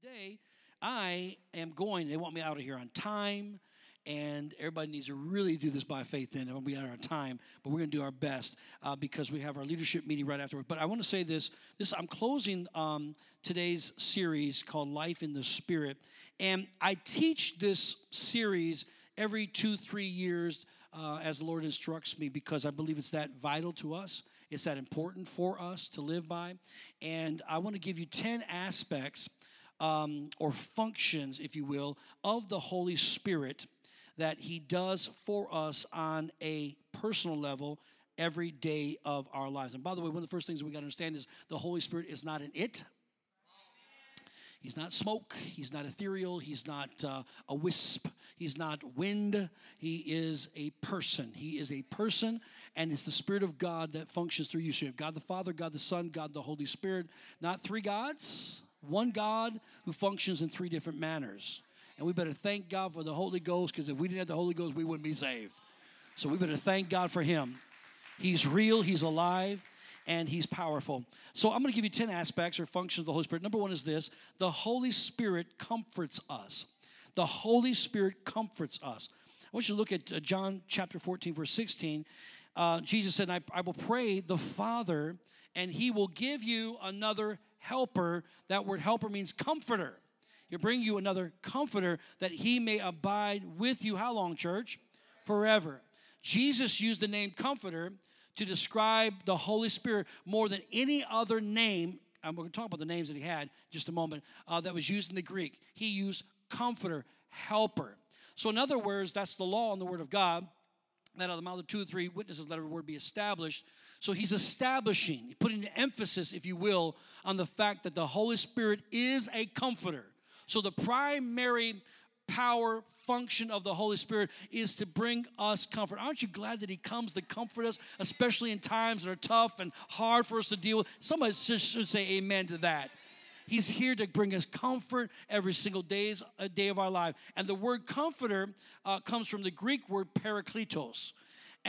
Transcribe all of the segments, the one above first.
Today, I am going, they want me out of here on time, and everybody needs to really do this by faith then. It'll be out of time, but we're going to do our best uh, because we have our leadership meeting right afterward. But I want to say this, this I'm closing um, today's series called Life in the Spirit, and I teach this series every two, three years uh, as the Lord instructs me because I believe it's that vital to us. It's that important for us to live by. And I want to give you 10 aspects um, or functions, if you will, of the Holy Spirit that He does for us on a personal level every day of our lives. And by the way, one of the first things we got to understand is the Holy Spirit is not an it. He's not smoke. He's not ethereal. He's not uh, a wisp. He's not wind. He is a person. He is a person, and it's the Spirit of God that functions through you. So you have God the Father, God the Son, God the Holy Spirit. Not three gods, one God who functions in three different manners. And we better thank God for the Holy Ghost because if we didn't have the Holy Ghost, we wouldn't be saved. So we better thank God for Him. He's real, He's alive, and He's powerful. So I'm going to give you 10 aspects or functions of the Holy Spirit. Number one is this the Holy Spirit comforts us. The Holy Spirit comforts us. I want you to look at uh, John chapter 14, verse 16. Uh, Jesus said, I, I will pray the Father, and He will give you another helper. That word helper means comforter. He'll bring you another comforter that he may abide with you. How long, church? Forever. Jesus used the name comforter to describe the Holy Spirit more than any other name. I'm going to talk about the names that he had just a moment uh, that was used in the Greek. He used comforter, helper. So, in other words, that's the law in the Word of God that out of the mouth of two or three witnesses let every word be established. So he's establishing, putting the emphasis, if you will, on the fact that the Holy Spirit is a comforter. So the primary power function of the Holy Spirit is to bring us comfort. Aren't you glad that He comes to comfort us, especially in times that are tough and hard for us to deal with? Somebody should say amen to that. He's here to bring us comfort every single days, day of our life. And the word comforter uh, comes from the Greek word parakletos.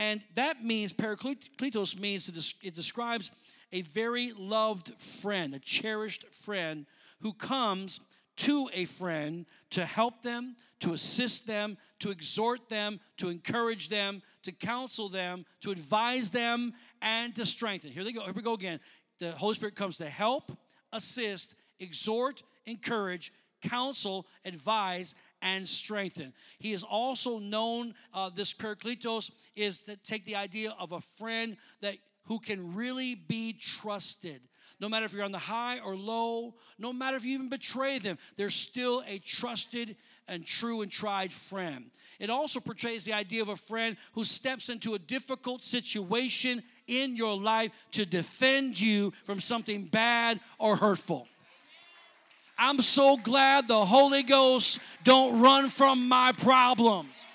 And that means, parakletos means, it describes a very loved friend, a cherished friend who comes to a friend to help them, to assist them, to exhort them, to encourage them, to counsel them, to advise them, and to strengthen. Here they go. Here we go again. The Holy Spirit comes to help, assist, exhort, encourage, counsel, advise, and strengthen. He is also known, uh, this Parakletos is to take the idea of a friend that who can really be trusted. No matter if you're on the high or low, no matter if you even betray them, they're still a trusted and true and tried friend. It also portrays the idea of a friend who steps into a difficult situation in your life to defend you from something bad or hurtful. I'm so glad the Holy Ghost don't run from my problems.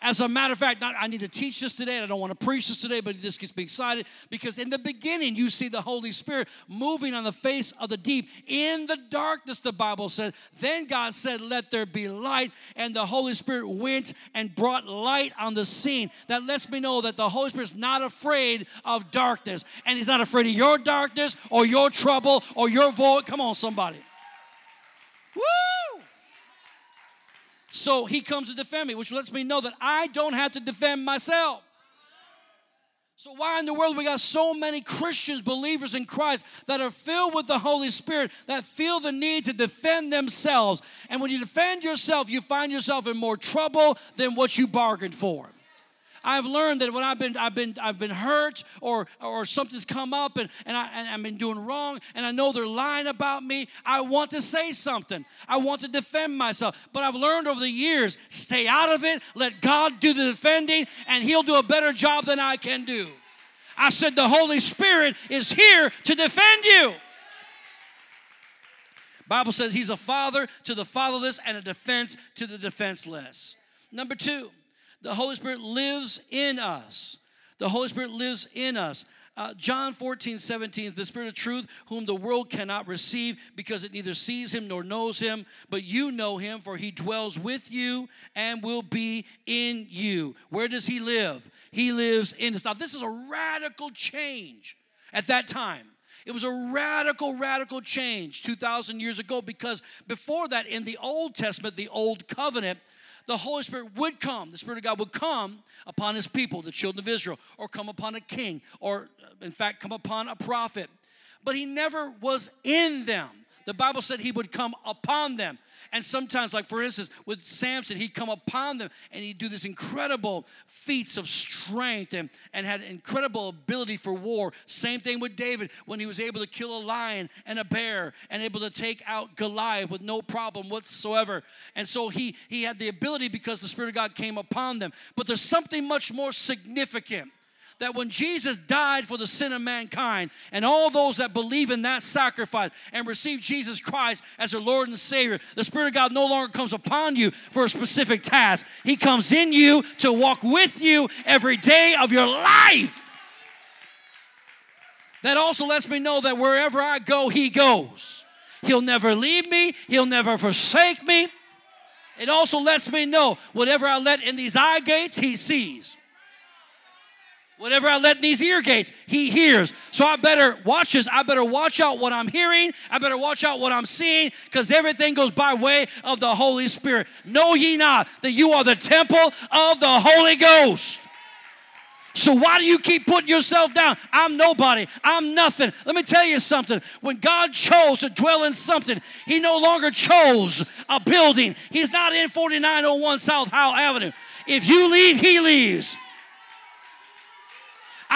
As a matter of fact, I need to teach this today. I don't want to preach this today, but this gets me excited because in the beginning, you see the Holy Spirit moving on the face of the deep in the darkness, the Bible says. Then God said, Let there be light. And the Holy Spirit went and brought light on the scene. That lets me know that the Holy Spirit's not afraid of darkness. And He's not afraid of your darkness or your trouble or your void. Come on, somebody. Woo! So he comes to defend me, which lets me know that I don't have to defend myself. So, why in the world we got so many Christians, believers in Christ, that are filled with the Holy Spirit, that feel the need to defend themselves? And when you defend yourself, you find yourself in more trouble than what you bargained for. I've learned that when I've been I've been I've been hurt or or something's come up and, and, I, and I've been doing wrong and I know they're lying about me, I want to say something. I want to defend myself. But I've learned over the years, stay out of it, let God do the defending, and He'll do a better job than I can do. I said the Holy Spirit is here to defend you. Bible says he's a father to the fatherless and a defense to the defenseless. Number 2, the Holy Spirit lives in us. The Holy Spirit lives in us. Uh, John 14, 17, the Spirit of truth, whom the world cannot receive because it neither sees him nor knows him, but you know him, for he dwells with you and will be in you. Where does he live? He lives in us. Now, this is a radical change at that time. It was a radical, radical change 2,000 years ago because before that, in the Old Testament, the Old Covenant, the Holy Spirit would come, the Spirit of God would come upon His people, the children of Israel, or come upon a king, or uh, in fact, come upon a prophet. But He never was in them. The Bible said He would come upon them. And sometimes, like for instance, with Samson, he'd come upon them and he'd do this incredible feats of strength and, and had incredible ability for war. Same thing with David when he was able to kill a lion and a bear and able to take out Goliath with no problem whatsoever. And so he, he had the ability because the Spirit of God came upon them. But there's something much more significant that when Jesus died for the sin of mankind, and all those that believe in that sacrifice and receive Jesus Christ as their Lord and Savior, the Spirit of God no longer comes upon you for a specific task. He comes in you to walk with you every day of your life. That also lets me know that wherever I go, He goes. He'll never leave me, He'll never forsake me. It also lets me know whatever I let in these eye gates, He sees. Whatever I let in these ear gates, he hears. So I better watch this. I better watch out what I'm hearing. I better watch out what I'm seeing because everything goes by way of the Holy Spirit. Know ye not that you are the temple of the Holy Ghost. So why do you keep putting yourself down? I'm nobody. I'm nothing. Let me tell you something. When God chose to dwell in something, He no longer chose a building. He's not in 4901 South Howell Avenue. If you leave, He leaves.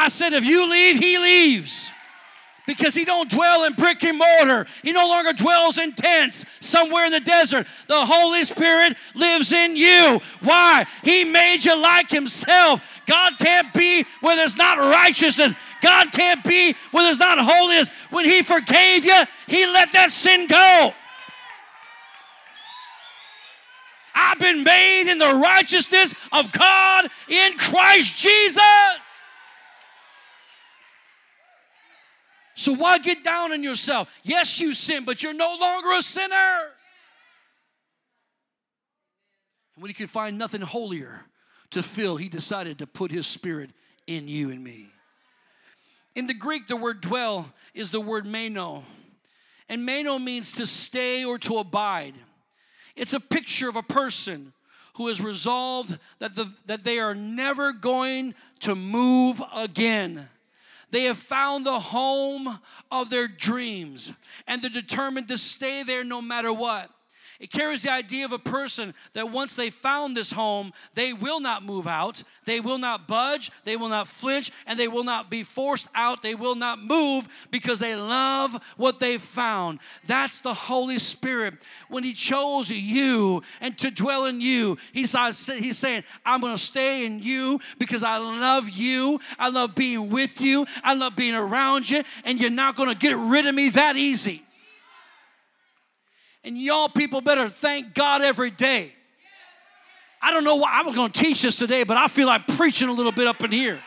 I said, if you leave, he leaves. Because he don't dwell in brick and mortar. He no longer dwells in tents somewhere in the desert. The Holy Spirit lives in you. Why? He made you like himself. God can't be where there's not righteousness. God can't be where there's not holiness. When he forgave you, he let that sin go. I've been made in the righteousness of God in Christ Jesus. So why get down on yourself? Yes, you sin, but you're no longer a sinner. And when he could find nothing holier to fill, he decided to put his spirit in you and me. In the Greek, the word dwell is the word meno. And meno means to stay or to abide. It's a picture of a person who has resolved that, the, that they are never going to move again. They have found the home of their dreams and they're determined to stay there no matter what. It carries the idea of a person that once they found this home, they will not move out, they will not budge, they will not flinch, and they will not be forced out. They will not move because they love what they found. That's the Holy Spirit. When He chose you and to dwell in you, He's, he's saying, I'm going to stay in you because I love you. I love being with you. I love being around you, and you're not going to get rid of me that easy. And y'all people better thank God every day. I don't know why I was going to teach this today, but I feel like preaching a little bit up in here.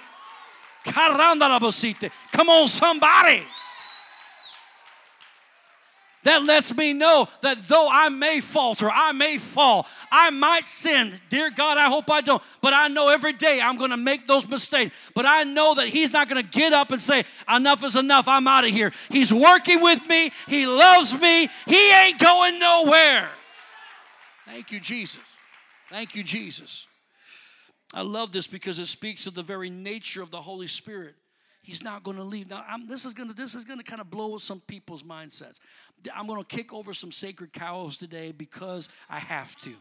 Come on, somebody. That lets me know that though I may falter, I may fall, I might sin. Dear God, I hope I don't. But I know every day I'm going to make those mistakes. But I know that He's not going to get up and say, Enough is enough. I'm out of here. He's working with me. He loves me. He ain't going nowhere. Thank you, Jesus. Thank you, Jesus. I love this because it speaks of the very nature of the Holy Spirit. He's not going to leave. Now, I'm, this is going to this is going to kind of blow some people's mindsets. I'm going to kick over some sacred cows today because I have to.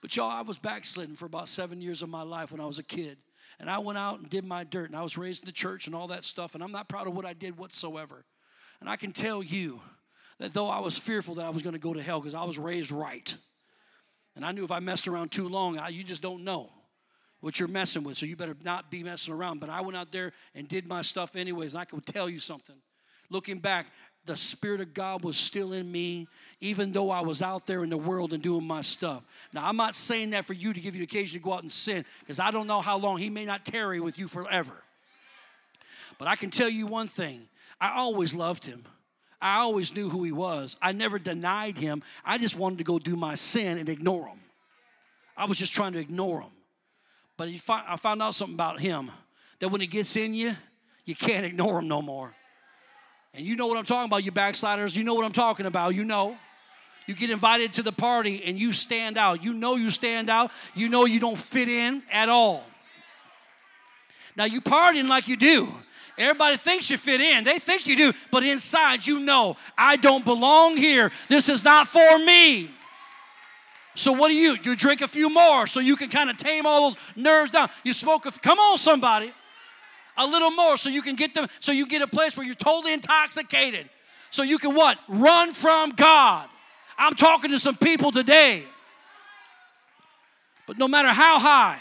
But y'all, I was backslidden for about seven years of my life when I was a kid. And I went out and did my dirt. And I was raised in the church and all that stuff. And I'm not proud of what I did whatsoever. And I can tell you that though I was fearful that I was going to go to hell because I was raised right. And I knew if I messed around too long, I, you just don't know what you're messing with. So you better not be messing around. But I went out there and did my stuff anyways. And I can tell you something. Looking back, the Spirit of God was still in me, even though I was out there in the world and doing my stuff. Now, I'm not saying that for you to give you the occasion to go out and sin, because I don't know how long He may not tarry with you forever. But I can tell you one thing I always loved Him. I always knew who He was. I never denied Him. I just wanted to go do my sin and ignore Him. I was just trying to ignore Him. But I found out something about him that when he gets in you, you can't ignore him no more. And you know what I'm talking about, you backsliders. You know what I'm talking about. You know. You get invited to the party and you stand out. You know you stand out. You know you don't fit in at all. Now you partying like you do. Everybody thinks you fit in. They think you do, but inside you know I don't belong here. This is not for me. So what do you? You drink a few more so you can kind of tame all those nerves down. You smoke a come on somebody. A little more so you can get them so you get a place where you're totally intoxicated. So you can what? Run from God. I'm talking to some people today. But no matter how high,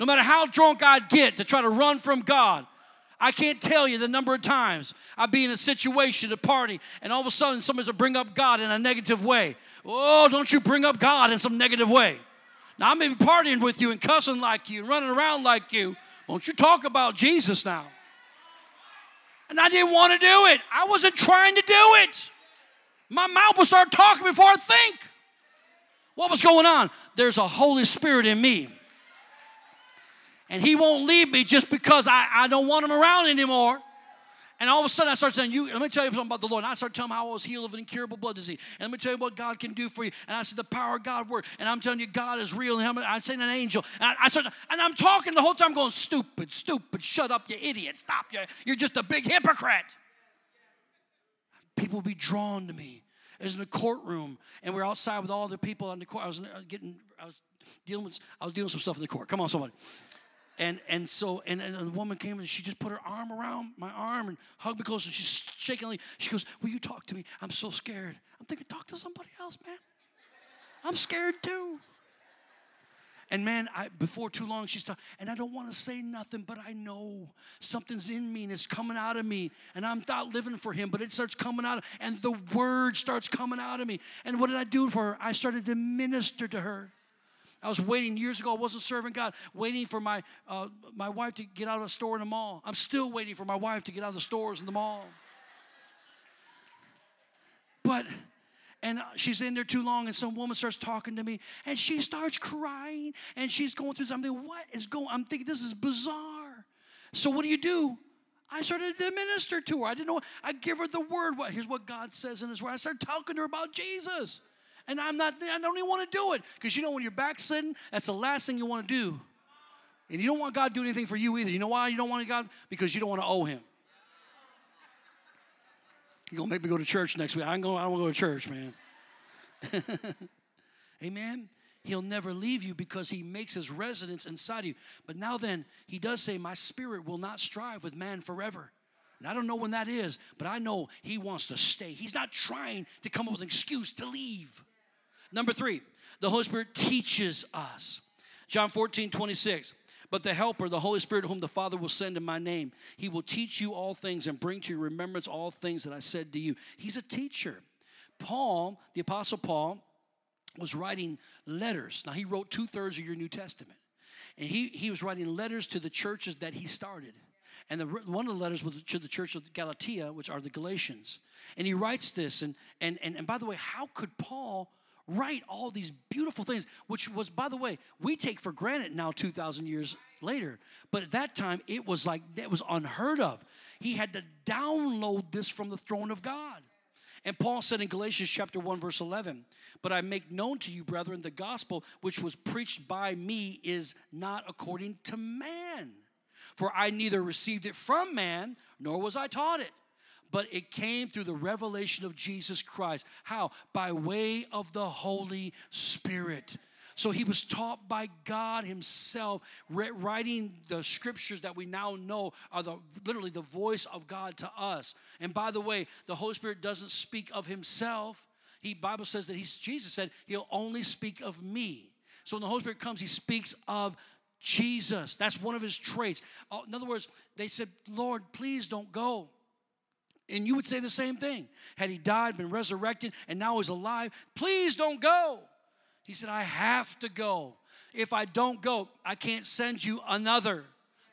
no matter how drunk I'd get to try to run from God, I can't tell you the number of times I'd be in a situation, a party, and all of a sudden somebody's to bring up God in a negative way. Oh, don't you bring up God in some negative way. Now, I may be partying with you and cussing like you, running around like you. Won't you talk about Jesus now? And I didn't want to do it. I wasn't trying to do it. My mouth will start talking before I think. What was going on? There's a Holy Spirit in me. And He won't leave me just because I, I don't want Him around anymore. And all of a sudden, I start saying, "You." Let me tell you something about the Lord. And I start telling him how I was healed of an incurable blood disease. And let me tell you what God can do for you. And I said, "The power of God work." And I'm telling you, God is real. And I'm saying an angel. And I, I start, and I'm talking the whole time, going, "Stupid, stupid, shut up, you idiot! Stop, you! You're just a big hypocrite." People will be drawn to me. I was in a courtroom, and we're outside with all the people on the court. I was uh, getting, I was dealing with, I was dealing with some stuff in the court. Come on, somebody. And and so and, and the woman came and she just put her arm around my arm and hugged me close and she's shaking. She goes, "Will you talk to me? I'm so scared." I'm thinking, "Talk to somebody else, man. I'm scared too." And man, I, before too long, she's talking, and I don't want to say nothing, but I know something's in me and it's coming out of me, and I'm not living for Him, but it starts coming out, and the word starts coming out of me. And what did I do for her? I started to minister to her. I was waiting years ago. I wasn't serving God, waiting for my uh, my wife to get out of a store in the mall. I'm still waiting for my wife to get out of the stores in the mall. But and she's in there too long, and some woman starts talking to me, and she starts crying, and she's going through something. What is going? I'm thinking this is bizarre. So what do you do? I started to minister to her. I didn't know. I give her the word. What here's what God says in His word. I started talking to her about Jesus. And I'm not, I don't even want to do it. Because you know, when you're backsliding, that's the last thing you want to do. And you don't want God to do anything for you either. You know why you don't want God? Because you don't want to owe Him. You're going to make me go to church next week. I'm going, I don't want to go to church, man. Amen. He'll never leave you because he makes his residence inside you. But now then, he does say, My spirit will not strive with man forever. And I don't know when that is, but I know he wants to stay. He's not trying to come up with an excuse to leave. Number three, the Holy Spirit teaches us. John 14, 26. But the Helper, the Holy Spirit, whom the Father will send in my name, he will teach you all things and bring to your remembrance all things that I said to you. He's a teacher. Paul, the Apostle Paul, was writing letters. Now, he wrote two thirds of your New Testament. And he, he was writing letters to the churches that he started. And the, one of the letters was to the church of Galatia, which are the Galatians. And he writes this. And, and, and, and by the way, how could Paul write all these beautiful things, which was, by the way, we take for granted now 2,000 years later. But at that time, it was like, that was unheard of. He had to download this from the throne of God. And Paul said in Galatians chapter 1, verse 11, But I make known to you, brethren, the gospel which was preached by me is not according to man. For I neither received it from man, nor was I taught it but it came through the revelation of Jesus Christ. How? By way of the Holy Spirit. So he was taught by God himself, writing the scriptures that we now know are the literally the voice of God to us. And by the way, the Holy Spirit doesn't speak of himself. He Bible says that he's Jesus said he'll only speak of me. So when the Holy Spirit comes, he speaks of Jesus. That's one of his traits. Uh, in other words, they said, Lord, please don't go. And you would say the same thing. Had he died, been resurrected, and now he's alive, please don't go. He said, I have to go. If I don't go, I can't send you another,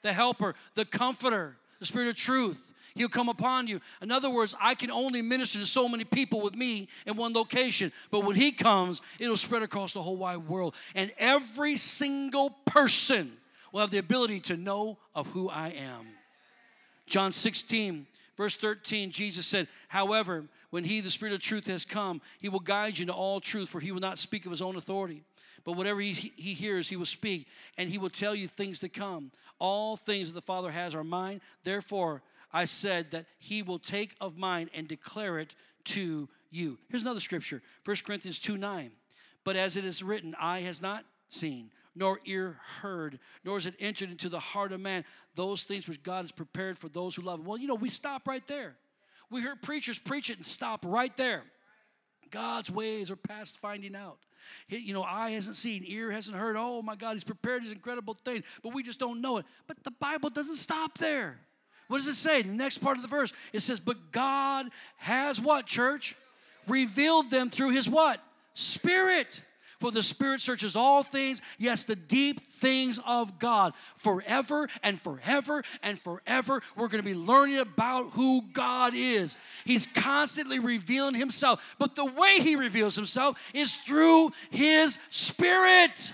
the helper, the comforter, the spirit of truth. He'll come upon you. In other words, I can only minister to so many people with me in one location. But when he comes, it'll spread across the whole wide world. And every single person will have the ability to know of who I am. John 16, Verse 13, Jesus said, However, when he, the Spirit of truth, has come, he will guide you into all truth, for he will not speak of his own authority. But whatever he, he hears, he will speak, and he will tell you things to come. All things that the Father has are mine. Therefore, I said that he will take of mine and declare it to you. Here's another scripture 1 Corinthians 2 9. But as it is written, eye has not seen, nor ear heard, nor has it entered into the heart of man those things which God has prepared for those who love him. Well, you know, we stop right there. We hear preachers preach it and stop right there. God's ways are past finding out. You know, eye hasn't seen, ear hasn't heard. Oh my God, He's prepared these incredible things, but we just don't know it. But the Bible doesn't stop there. What does it say? The next part of the verse, it says, But God has what, church? Revealed them through His what? Spirit. For the Spirit searches all things, yes, the deep things of God. Forever and forever and forever, we're going to be learning about who God is. He's constantly revealing Himself, but the way He reveals Himself is through His Spirit.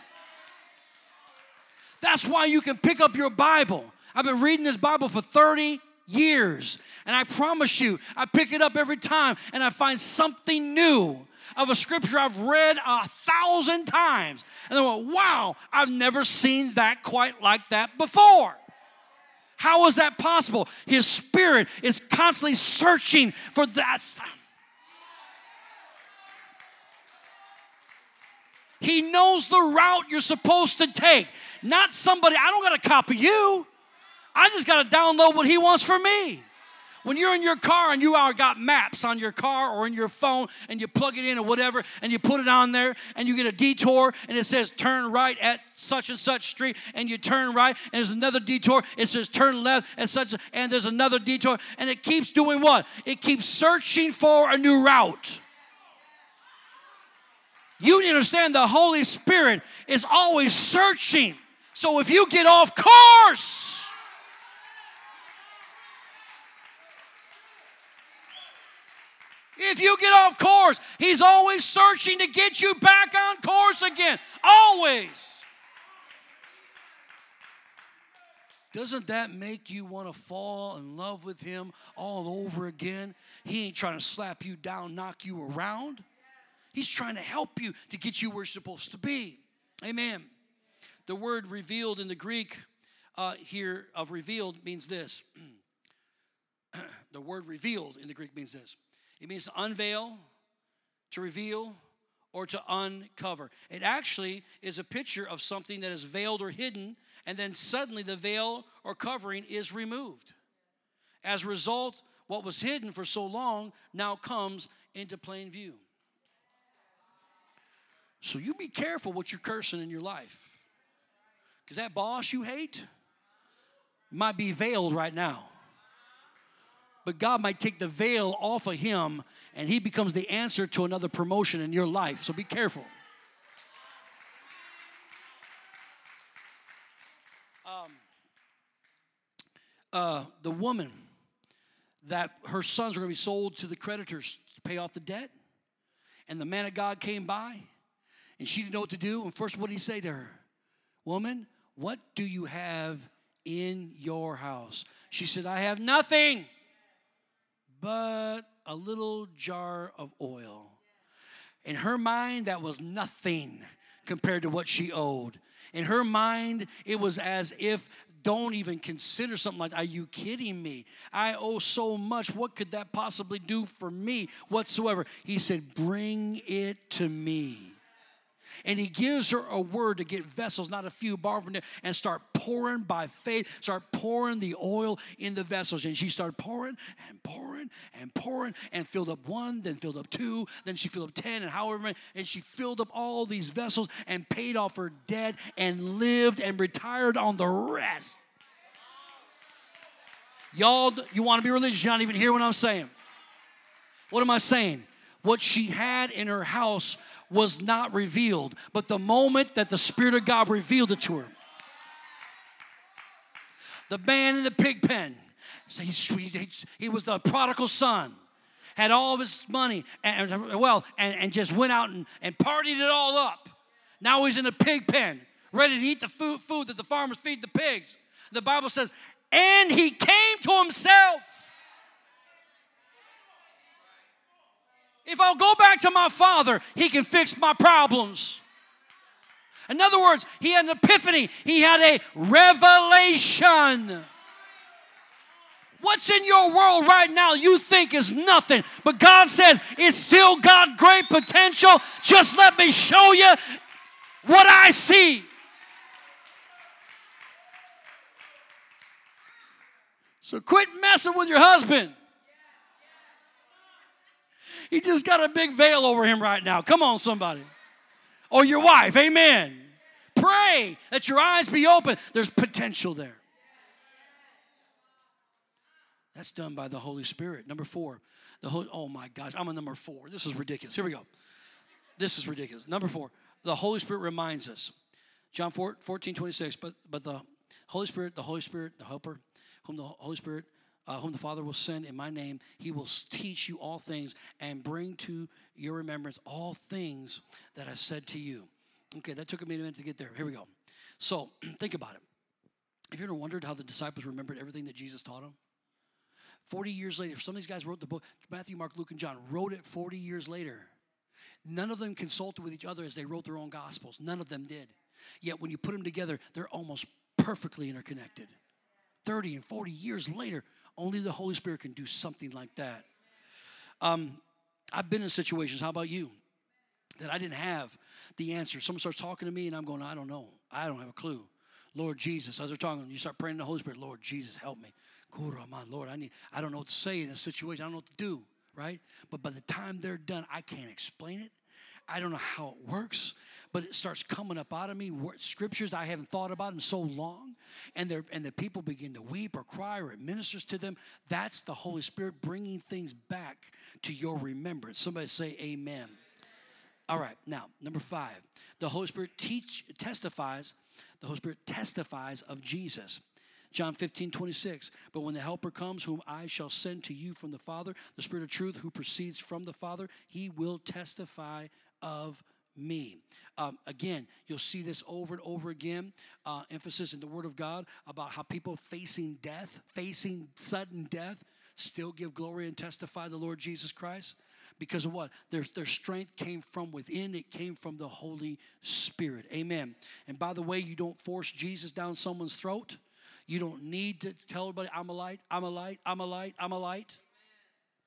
That's why you can pick up your Bible. I've been reading this Bible for 30 years, and I promise you, I pick it up every time and I find something new of a scripture I've read a thousand times. And they went, wow, I've never seen that quite like that before. How is that possible? His spirit is constantly searching for that. He knows the route you're supposed to take. Not somebody, I don't got to copy you. I just got to download what he wants for me. When you're in your car and you are got maps on your car or in your phone and you plug it in or whatever and you put it on there and you get a detour and it says turn right at such and such street and you turn right and there's another detour it says turn left at such and there's another detour and it keeps doing what? It keeps searching for a new route. You need to understand the Holy Spirit is always searching. So if you get off course, If you get off course, He's always searching to get you back on course again. Always. Doesn't that make you want to fall in love with Him all over again? He ain't trying to slap you down, knock you around. He's trying to help you to get you where you're supposed to be. Amen. The word revealed in the Greek uh, here of revealed means this. the word revealed in the Greek means this it means unveil, to reveal, or to uncover. It actually is a picture of something that is veiled or hidden, and then suddenly the veil or covering is removed. As a result, what was hidden for so long now comes into plain view. So you be careful what you're cursing in your life. Because that boss you hate might be veiled right now but God might take the veil off of him and he becomes the answer to another promotion in your life. So be careful. Um, uh, the woman that her sons were going to be sold to the creditors to pay off the debt, and the man of God came by, and she didn't know what to do. And first, what did he say to her? Woman, what do you have in your house? She said, I have nothing but a little jar of oil. In her mind, that was nothing compared to what she owed. In her mind, it was as if don't even consider something like, are you kidding me? I owe so much. What could that possibly do for me whatsoever? He said, bring it to me and he gives her a word to get vessels, not a few, borrowed from there, and start pouring by faith, start pouring the oil in the vessels. And she started pouring and pouring and pouring and filled up one, then filled up two, then she filled up 10, and however many, and she filled up all these vessels and paid off her debt and lived and retired on the rest. Y'all, you want to be religious, you don't even hear what I'm saying. What am I saying? What she had in her house was not revealed, but the moment that the Spirit of God revealed it to her. The man in the pig pen, he, was the prodigal son, had all of his money and well, and, and just went out and, and partied it all up. Now he's in a pig pen, ready to eat the food, food that the farmers feed the pigs. The Bible says, and he came to himself. If I'll go back to my Father, He can fix my problems. In other words, he had an epiphany, he had a revelation. What's in your world right now you think is nothing, but God says it's still got great potential. Just let me show you what I see. So quit messing with your husband. He just got a big veil over him right now. Come on, somebody. Or your wife. Amen. Pray that your eyes be open. There's potential there. That's done by the Holy Spirit. Number four, the Holy, oh my gosh, I'm on number four. This is ridiculous. Here we go. This is ridiculous. Number four, the Holy Spirit reminds us. John 4, 14, 26, but, but the Holy Spirit, the Holy Spirit, the helper, whom the Holy Spirit, uh, whom the Father will send in my name, he will teach you all things and bring to your remembrance all things that I said to you. Okay, that took me a minute to get there. Here we go. So think about it. Have you ever wondered how the disciples remembered everything that Jesus taught them? 40 years later, some of these guys wrote the book, Matthew, Mark, Luke, and John, wrote it 40 years later. None of them consulted with each other as they wrote their own gospels. None of them did. Yet when you put them together, they're almost perfectly interconnected. 30 and 40 years later, only the Holy Spirit can do something like that. Um, I've been in situations, how about you, that I didn't have the answer. Someone starts talking to me, and I'm going, I don't know. I don't have a clue. Lord Jesus, as they're talking, you start praying to the Holy Spirit, Lord Jesus, help me. Lord, I need, I don't know what to say in this situation. I don't know what to do, right? But by the time they're done, I can't explain it. I don't know how it works, but it starts coming up out of me scriptures I haven't thought about in so long, and they and the people begin to weep or cry or it ministers to them. That's the Holy Spirit bringing things back to your remembrance. Somebody say Amen. All right, now number five, the Holy Spirit teach testifies. The Holy Spirit testifies of Jesus. John 15, 26. But when the Helper comes, whom I shall send to you from the Father, the Spirit of truth who proceeds from the Father, he will testify of me. Um, again, you'll see this over and over again. Uh, emphasis in the Word of God about how people facing death, facing sudden death, still give glory and testify the Lord Jesus Christ. Because of what? Their, their strength came from within, it came from the Holy Spirit. Amen. And by the way, you don't force Jesus down someone's throat. You don't need to tell everybody, I'm a light, I'm a light, I'm a light, I'm a light.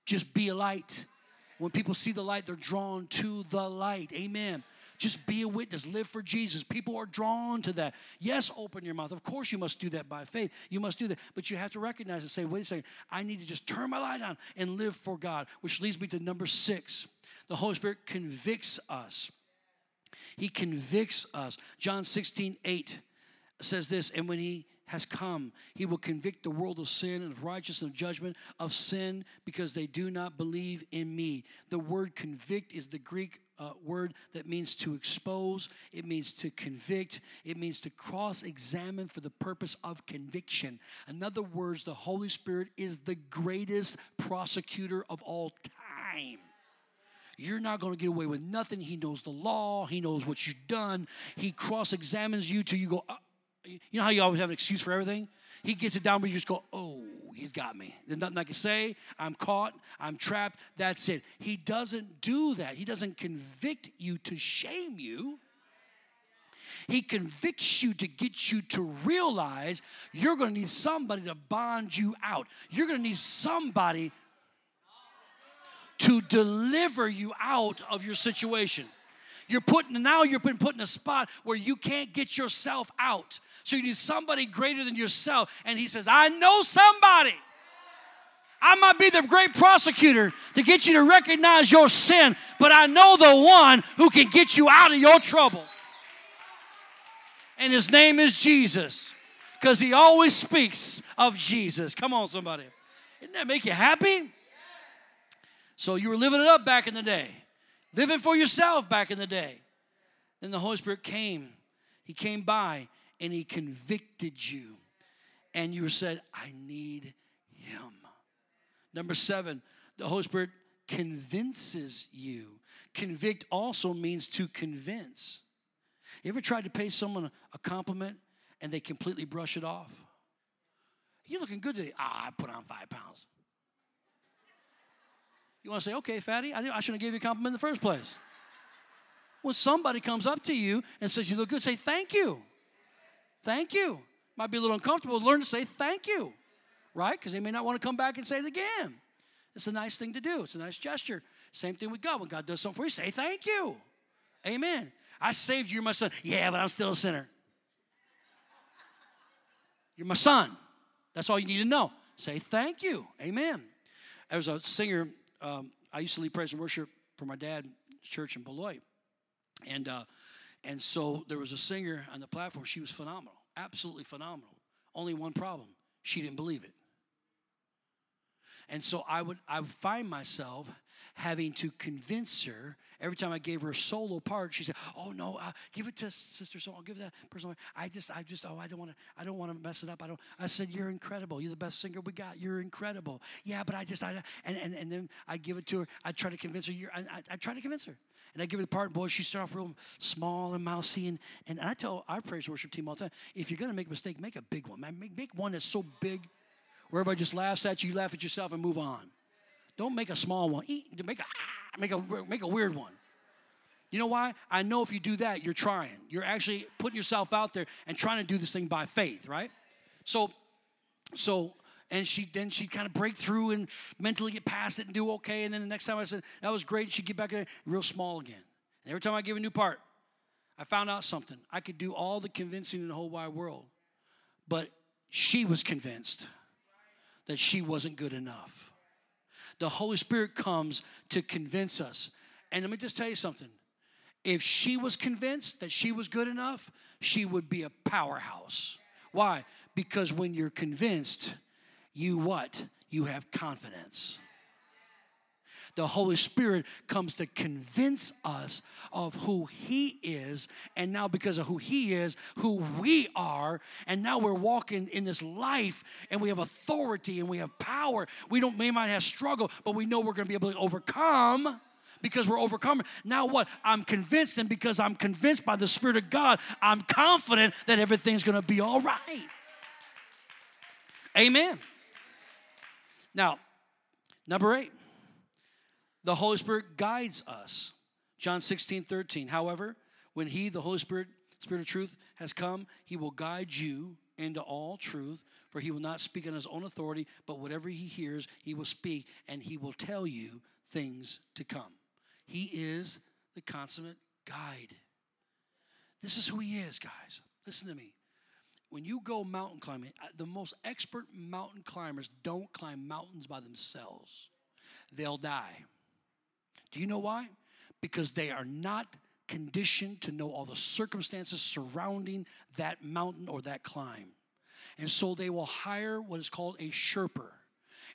Just be a light. When people see the light, they're drawn to the light. Amen. Just be a witness. Live for Jesus. People are drawn to that. Yes, open your mouth. Of course, you must do that by faith. You must do that. But you have to recognize and say, wait a second, I need to just turn my light on and live for God. Which leads me to number six. The Holy Spirit convicts us. He convicts us. John 16, 8 says this, and when he has come. He will convict the world of sin and of righteousness and of judgment of sin because they do not believe in me. The word convict is the Greek uh, word that means to expose, it means to convict, it means to cross examine for the purpose of conviction. In other words, the Holy Spirit is the greatest prosecutor of all time. You're not going to get away with nothing. He knows the law. He knows what you've done. He cross examines you till you go, uh, you know how you always have an excuse for everything? He gets it down, but you just go, oh, he's got me. There's nothing I can say. I'm caught. I'm trapped. That's it. He doesn't do that. He doesn't convict you to shame you. He convicts you to get you to realize you're going to need somebody to bond you out. You're going to need somebody to deliver you out of your situation. You're putting now you're been put in a spot where you can't get yourself out. So you need somebody greater than yourself. And he says, I know somebody. I might be the great prosecutor to get you to recognize your sin, but I know the one who can get you out of your trouble. And his name is Jesus because he always speaks of Jesus. Come on, somebody. Didn't that make you happy? So you were living it up back in the day, living for yourself back in the day. Then the Holy Spirit came. He came by and he convicted you. And you said, I need him. Number seven, the Holy Spirit convinces you. Convict also means to convince. You ever tried to pay someone a compliment and they completely brush it off? You're looking good today. Ah, I put on five pounds. You want to say, okay, fatty, I, I shouldn't have gave you a compliment in the first place. When somebody comes up to you and says you look good, say thank you. Thank you. Might be a little uncomfortable. Learn to say thank you, right? Because they may not want to come back and say it again. It's a nice thing to do. It's a nice gesture. Same thing with God. When God does something for you, say thank you. Amen. I saved you, my son. Yeah, but I'm still a sinner. You're my son. That's all you need to know. Say thank you. Amen. There was a singer, um, I used to lead praise and worship for my dad church in Beloit. And, uh, and so there was a singer on the platform. She was phenomenal, absolutely phenomenal. Only one problem she didn't believe it. And so I would, I would find myself having to convince her every time I gave her a solo part. She said, "Oh no, uh, give it to Sister So. I'll give that person. I just, I just, oh, I don't want to, I don't want to mess it up. I don't." I said, "You're incredible. You're the best singer we got. You're incredible." Yeah, but I just, I, and and and then I give it to her. I try to convince her. You're, I, I, I try to convince her. And I give her the part, boy, she starts off real small and mousy. And, and I tell our praise worship team all the time if you're going to make a mistake, make a big one, man. Make, make one that's so big where everybody just laughs at you, you laugh at yourself, and move on. Don't make a small one. Eat, Make a, ah, make a, make a weird one. You know why? I know if you do that, you're trying. You're actually putting yourself out there and trying to do this thing by faith, right? So, so, and she then she'd kind of break through and mentally get past it and do okay. And then the next time I said that was great, she'd get back there real small again. And every time I give a new part, I found out something. I could do all the convincing in the whole wide world, but she was convinced that she wasn't good enough. The Holy Spirit comes to convince us. And let me just tell you something if she was convinced that she was good enough, she would be a powerhouse. Why? Because when you're convinced, you what? You have confidence. The Holy Spirit comes to convince us of who He is, and now because of who He is, who we are, and now we're walking in this life, and we have authority and we have power. We don't may might have struggle, but we know we're going to be able to overcome because we're overcoming. Now what? I'm convinced, and because I'm convinced by the Spirit of God, I'm confident that everything's gonna be all right. Amen. Now, number eight, the Holy Spirit guides us. John 16, 13. However, when He, the Holy Spirit, Spirit of truth, has come, He will guide you into all truth, for He will not speak on His own authority, but whatever He hears, He will speak, and He will tell you things to come. He is the consummate guide. This is who He is, guys. Listen to me. When you go mountain climbing, uh, the most expert mountain climbers don't climb mountains by themselves, they'll die. Do you know why? Because they are not conditioned to know all the circumstances surrounding that mountain or that climb. And so they will hire what is called a Sherpa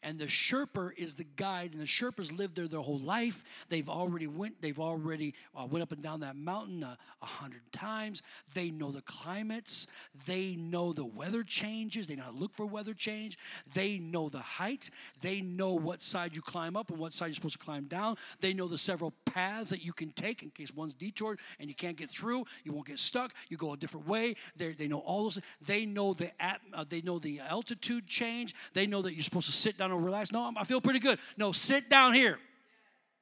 and the Sherpa is the guide, and the Sherpas live there their whole life. They've already went. They've already uh, went up and down that mountain uh, a uh, hundred times. They know the climates. They know the weather changes. They know how to look for weather change. They know the height. They know what side you climb up and what side you're supposed to climb down. They know the several paths that you can take in case one's detoured and you can't get through. You won't get stuck. You go a different way. They're, they know all those. They know the at, uh, they know the altitude change. They know that you're supposed to sit down and relax. No, I feel pretty good. No, sit down here.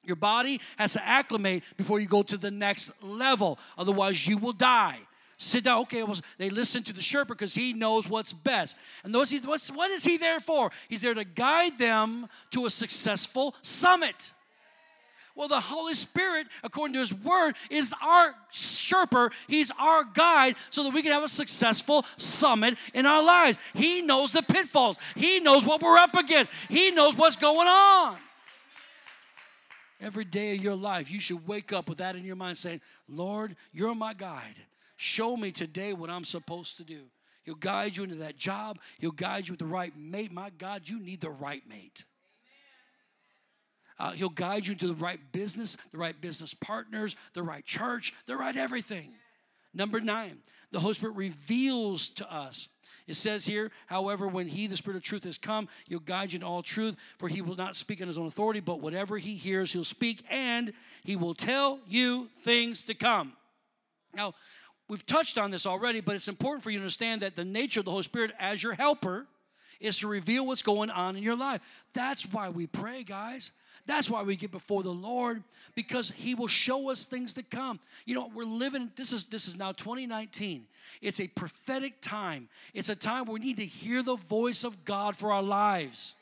Your body has to acclimate before you go to the next level. Otherwise, you will die. Sit down. Okay, well, they listen to the Sherpa because he knows what's best. And those, he, what's, what is he there for? He's there to guide them to a successful summit. Well, the Holy Spirit, according to His Word, is our Sherpa. He's our guide so that we can have a successful summit in our lives. He knows the pitfalls, He knows what we're up against, He knows what's going on. Every day of your life, you should wake up with that in your mind saying, Lord, you're my guide. Show me today what I'm supposed to do. He'll guide you into that job. He'll guide you with the right mate. My God, you need the right mate. Uh, he'll guide you to the right business, the right business partners, the right church, the right everything. Number nine, the Holy Spirit reveals to us. It says here, however, when He, the Spirit of truth, has come, He'll guide you in all truth, for He will not speak on His own authority, but whatever He hears, He'll speak, and He will tell you things to come. Now, we've touched on this already, but it's important for you to understand that the nature of the Holy Spirit as your helper is to reveal what's going on in your life. That's why we pray, guys. That's why we get before the Lord because He will show us things to come. You know, we're living. This is this is now 2019. It's a prophetic time. It's a time where we need to hear the voice of God for our lives.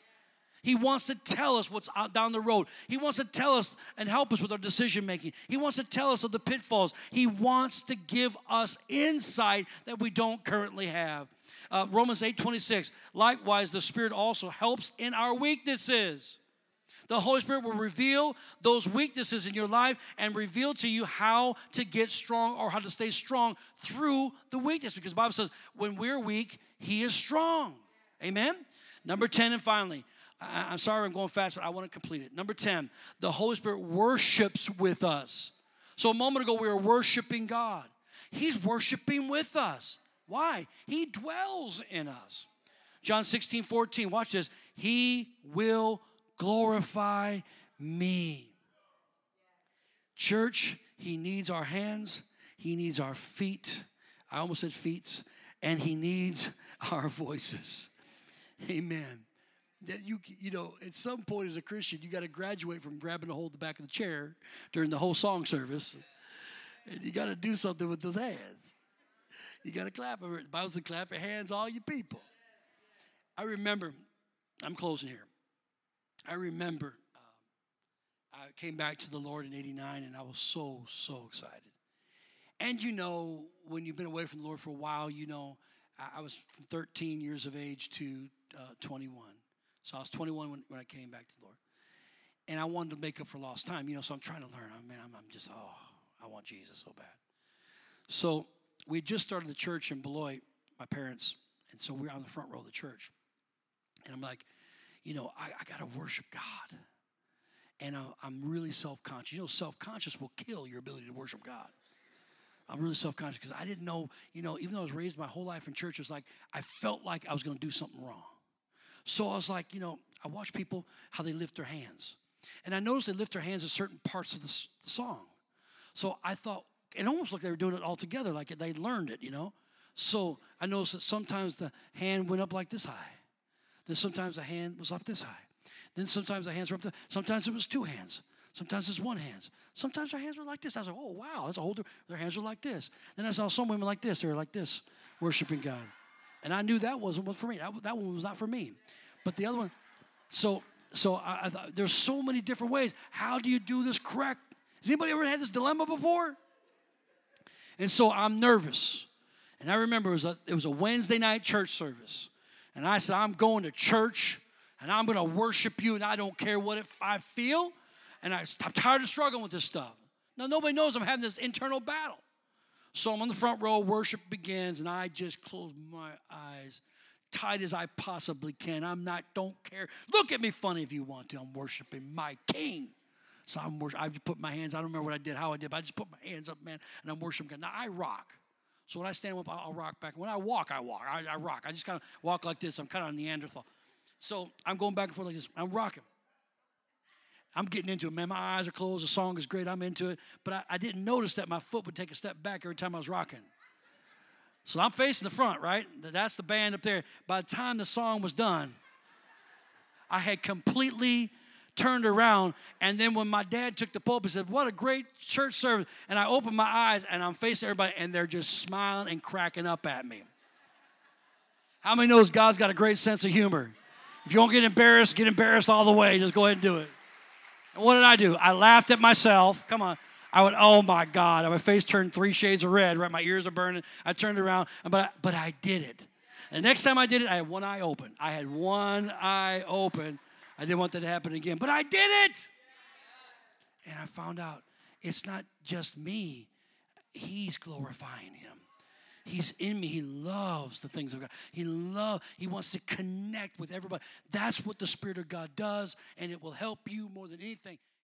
He wants to tell us what's out down the road. He wants to tell us and help us with our decision making. He wants to tell us of the pitfalls. He wants to give us insight that we don't currently have. Uh, Romans 8 26. Likewise, the Spirit also helps in our weaknesses. The Holy Spirit will reveal those weaknesses in your life and reveal to you how to get strong or how to stay strong through the weakness. Because the Bible says, when we're weak, He is strong. Amen? Number 10, and finally, I'm sorry I'm going fast, but I want to complete it. Number 10, the Holy Spirit worships with us. So a moment ago, we were worshiping God. He's worshiping with us. Why? He dwells in us. John 16, 14, watch this. He will glorify me. Church, He needs our hands, He needs our feet. I almost said feet, and He needs our voices. Amen that you you know at some point as a Christian you got to graduate from grabbing a hold of the back of the chair during the whole song service, and you got to do something with those hands. You got to clap. The Bible says, "Clap your hands, all you people." I remember. I'm closing here. I remember um, I came back to the Lord in '89, and I was so so excited. And you know, when you've been away from the Lord for a while, you know, I was from 13 years of age to uh, 21. So I was 21 when, when I came back to the Lord. And I wanted to make up for lost time, you know, so I'm trying to learn. I mean, I'm, I'm just, oh, I want Jesus so bad. So we just started the church in Beloit, my parents, and so we're on the front row of the church. And I'm like, you know, I, I got to worship God. And I, I'm really self conscious. You know, self conscious will kill your ability to worship God. I'm really self conscious because I didn't know, you know, even though I was raised my whole life in church, it was like I felt like I was going to do something wrong. So I was like, you know, I watch people how they lift their hands. And I noticed they lift their hands at certain parts of the, the song. So I thought, it almost looked like they were doing it all together, like they learned it, you know? So I noticed that sometimes the hand went up like this high. Then sometimes the hand was up this high. Then sometimes the hands were up. Sometimes it was two hands. Sometimes it's one hands. Sometimes their hands were like this. I was like, oh wow, that's a whole. Their hands were like this. Then I saw some women like this. They were like this, worshiping God. And I knew that wasn't was for me. That, that one was not for me. But the other one, so so I, I there's so many different ways. How do you do this correct? Has anybody ever had this dilemma before? And so I'm nervous. And I remember it was a, it was a Wednesday night church service. And I said, I'm going to church and I'm going to worship you and I don't care what if I feel. And I, I'm tired of struggling with this stuff. Now, nobody knows I'm having this internal battle. So I'm on the front row, worship begins, and I just close my eyes tight as I possibly can. I'm not, don't care. Look at me funny if you want to. I'm worshiping my king. So I'm worship, I just put my hands, I don't remember what I did, how I did, but I just put my hands up, man, and I'm worshiping God. Now I rock. So when I stand up, I'll rock back. When I walk, I walk. I, I rock. I just kind of walk like this. I'm kind of a Neanderthal. So I'm going back and forth like this. I'm rocking. I'm getting into it, man. My eyes are closed. The song is great. I'm into it. But I, I didn't notice that my foot would take a step back every time I was rocking. So I'm facing the front, right? That's the band up there. By the time the song was done, I had completely turned around. And then when my dad took the pulpit, said, What a great church service. And I opened my eyes and I'm facing everybody, and they're just smiling and cracking up at me. How many knows God's got a great sense of humor? If you don't get embarrassed, get embarrassed all the way. Just go ahead and do it. And what did I do? I laughed at myself. Come on. I went, oh my God. My face turned three shades of red, right? My ears are burning. I turned around, but, but I did it. And the next time I did it, I had one eye open. I had one eye open. I didn't want that to happen again, but I did it. And I found out it's not just me, He's glorifying Him. He's in me. He loves the things of God. He love. He wants to connect with everybody. That's what the Spirit of God does, and it will help you more than anything.